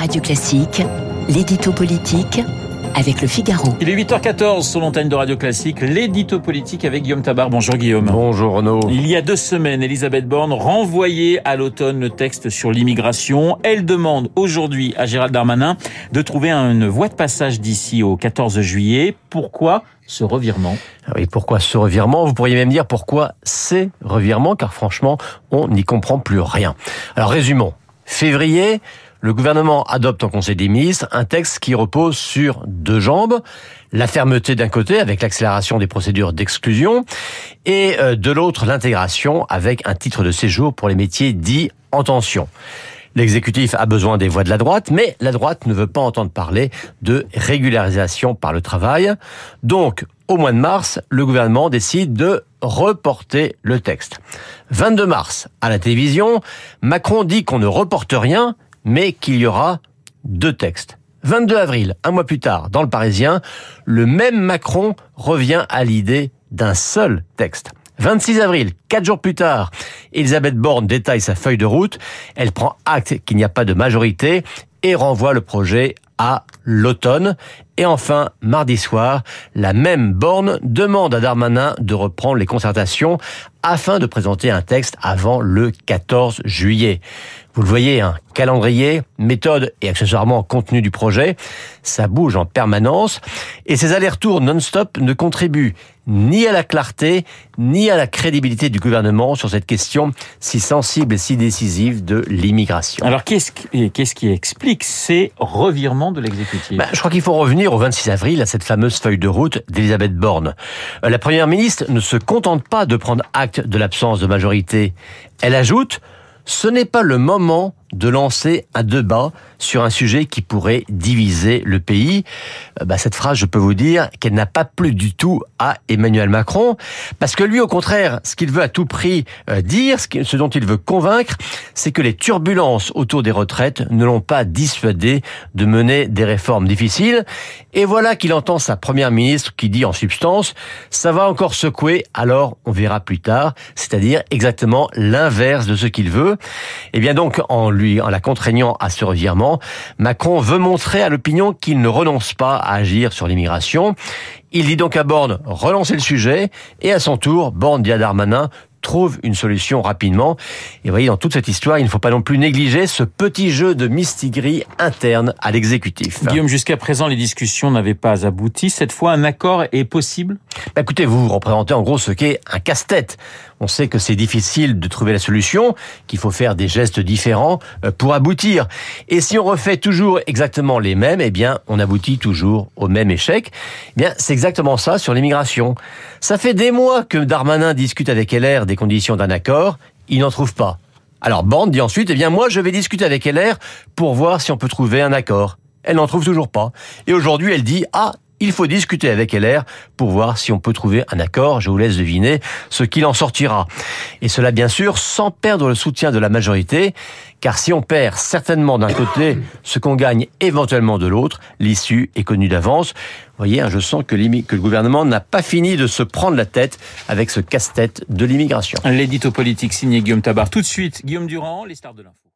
Radio Classique, l'édito politique avec le Figaro. Il est 8h14 sur l'antenne de Radio Classique, l'édito politique avec Guillaume Tabar. Bonjour Guillaume. Bonjour Renaud. Il y a deux semaines, Elisabeth Borne renvoyait à l'automne le texte sur l'immigration. Elle demande aujourd'hui à Gérald Darmanin de trouver une voie de passage d'ici au 14 juillet. Pourquoi ce revirement? Ah Oui, pourquoi ce revirement? Vous pourriez même dire pourquoi ces revirements, car franchement, on n'y comprend plus rien. Alors résumons. Février, le gouvernement adopte en Conseil des ministres un texte qui repose sur deux jambes. La fermeté d'un côté avec l'accélération des procédures d'exclusion et euh, de l'autre l'intégration avec un titre de séjour pour les métiers dits en tension. L'exécutif a besoin des voix de la droite, mais la droite ne veut pas entendre parler de régularisation par le travail. Donc, au mois de mars, le gouvernement décide de reporter le texte. 22 mars, à la télévision, Macron dit qu'on ne reporte rien, mais qu'il y aura deux textes. 22 avril, un mois plus tard, dans le Parisien, le même Macron revient à l'idée d'un seul texte. 26 avril, quatre jours plus tard, Elisabeth Borne détaille sa feuille de route. Elle prend acte qu'il n'y a pas de majorité et renvoie le projet à l'automne. Et enfin, mardi soir, la même Borne demande à Darmanin de reprendre les concertations afin de présenter un texte avant le 14 juillet. Vous le voyez, un calendrier, méthode et accessoirement contenu du projet, ça bouge en permanence et ces allers-retours non-stop ne contribuent ni à la clarté ni à la crédibilité du gouvernement sur cette question si sensible et si décisive de l'immigration. Alors qu'est-ce qui, explique ces revirements de l'exécutif? Ben, Je crois qu'il faut revenir au 26 avril à cette fameuse feuille de route d'Elisabeth Borne. Euh, la première ministre ne se contente pas de prendre acte de l'absence de majorité. Elle ajoute ce n'est pas le moment de lancer un débat sur un sujet qui pourrait diviser le pays. Euh, bah, cette phrase, je peux vous dire qu'elle n'a pas plu du tout à Emmanuel Macron, parce que lui, au contraire, ce qu'il veut à tout prix euh, dire, ce dont il veut convaincre, c'est que les turbulences autour des retraites ne l'ont pas dissuadé de mener des réformes difficiles. Et voilà qu'il entend sa première ministre qui dit en substance, ça va encore secouer, alors on verra plus tard, c'est-à-dire exactement l'inverse de ce qu'il veut. Et eh bien donc, en lui, en la contraignant à ce revirement, Macron veut montrer à l'opinion qu'il ne renonce pas à agir sur l'immigration. Il dit donc à Borne relancer le sujet et à son tour, Borne dit à Darmanin trouve une solution rapidement. Et vous voyez, dans toute cette histoire, il ne faut pas non plus négliger ce petit jeu de mistigris interne à l'exécutif. Guillaume, jusqu'à présent, les discussions n'avaient pas abouti. Cette fois, un accord est possible? Bah, Écoutez, vous représentez en gros ce qu'est un casse-tête. On sait que c'est difficile de trouver la solution, qu'il faut faire des gestes différents euh, pour aboutir. Et si on refait toujours exactement les mêmes, eh bien, on aboutit toujours au même échec. Eh bien, c'est exactement ça sur l'immigration. Ça fait des mois que Darmanin discute avec LR des conditions d'un accord. Il n'en trouve pas. Alors Bande dit ensuite, eh bien, moi, je vais discuter avec LR pour voir si on peut trouver un accord. Elle n'en trouve toujours pas. Et aujourd'hui, elle dit, ah, il faut discuter avec LR pour voir si on peut trouver un accord. Je vous laisse deviner ce qu'il en sortira. Et cela, bien sûr, sans perdre le soutien de la majorité, car si on perd certainement d'un côté ce qu'on gagne éventuellement de l'autre, l'issue est connue d'avance. Vous voyez, hein, je sens que, que le gouvernement n'a pas fini de se prendre la tête avec ce casse-tête de l'immigration. L'édito politique signé Guillaume Tabar. Tout de suite, Guillaume Durand, les stars de l'info.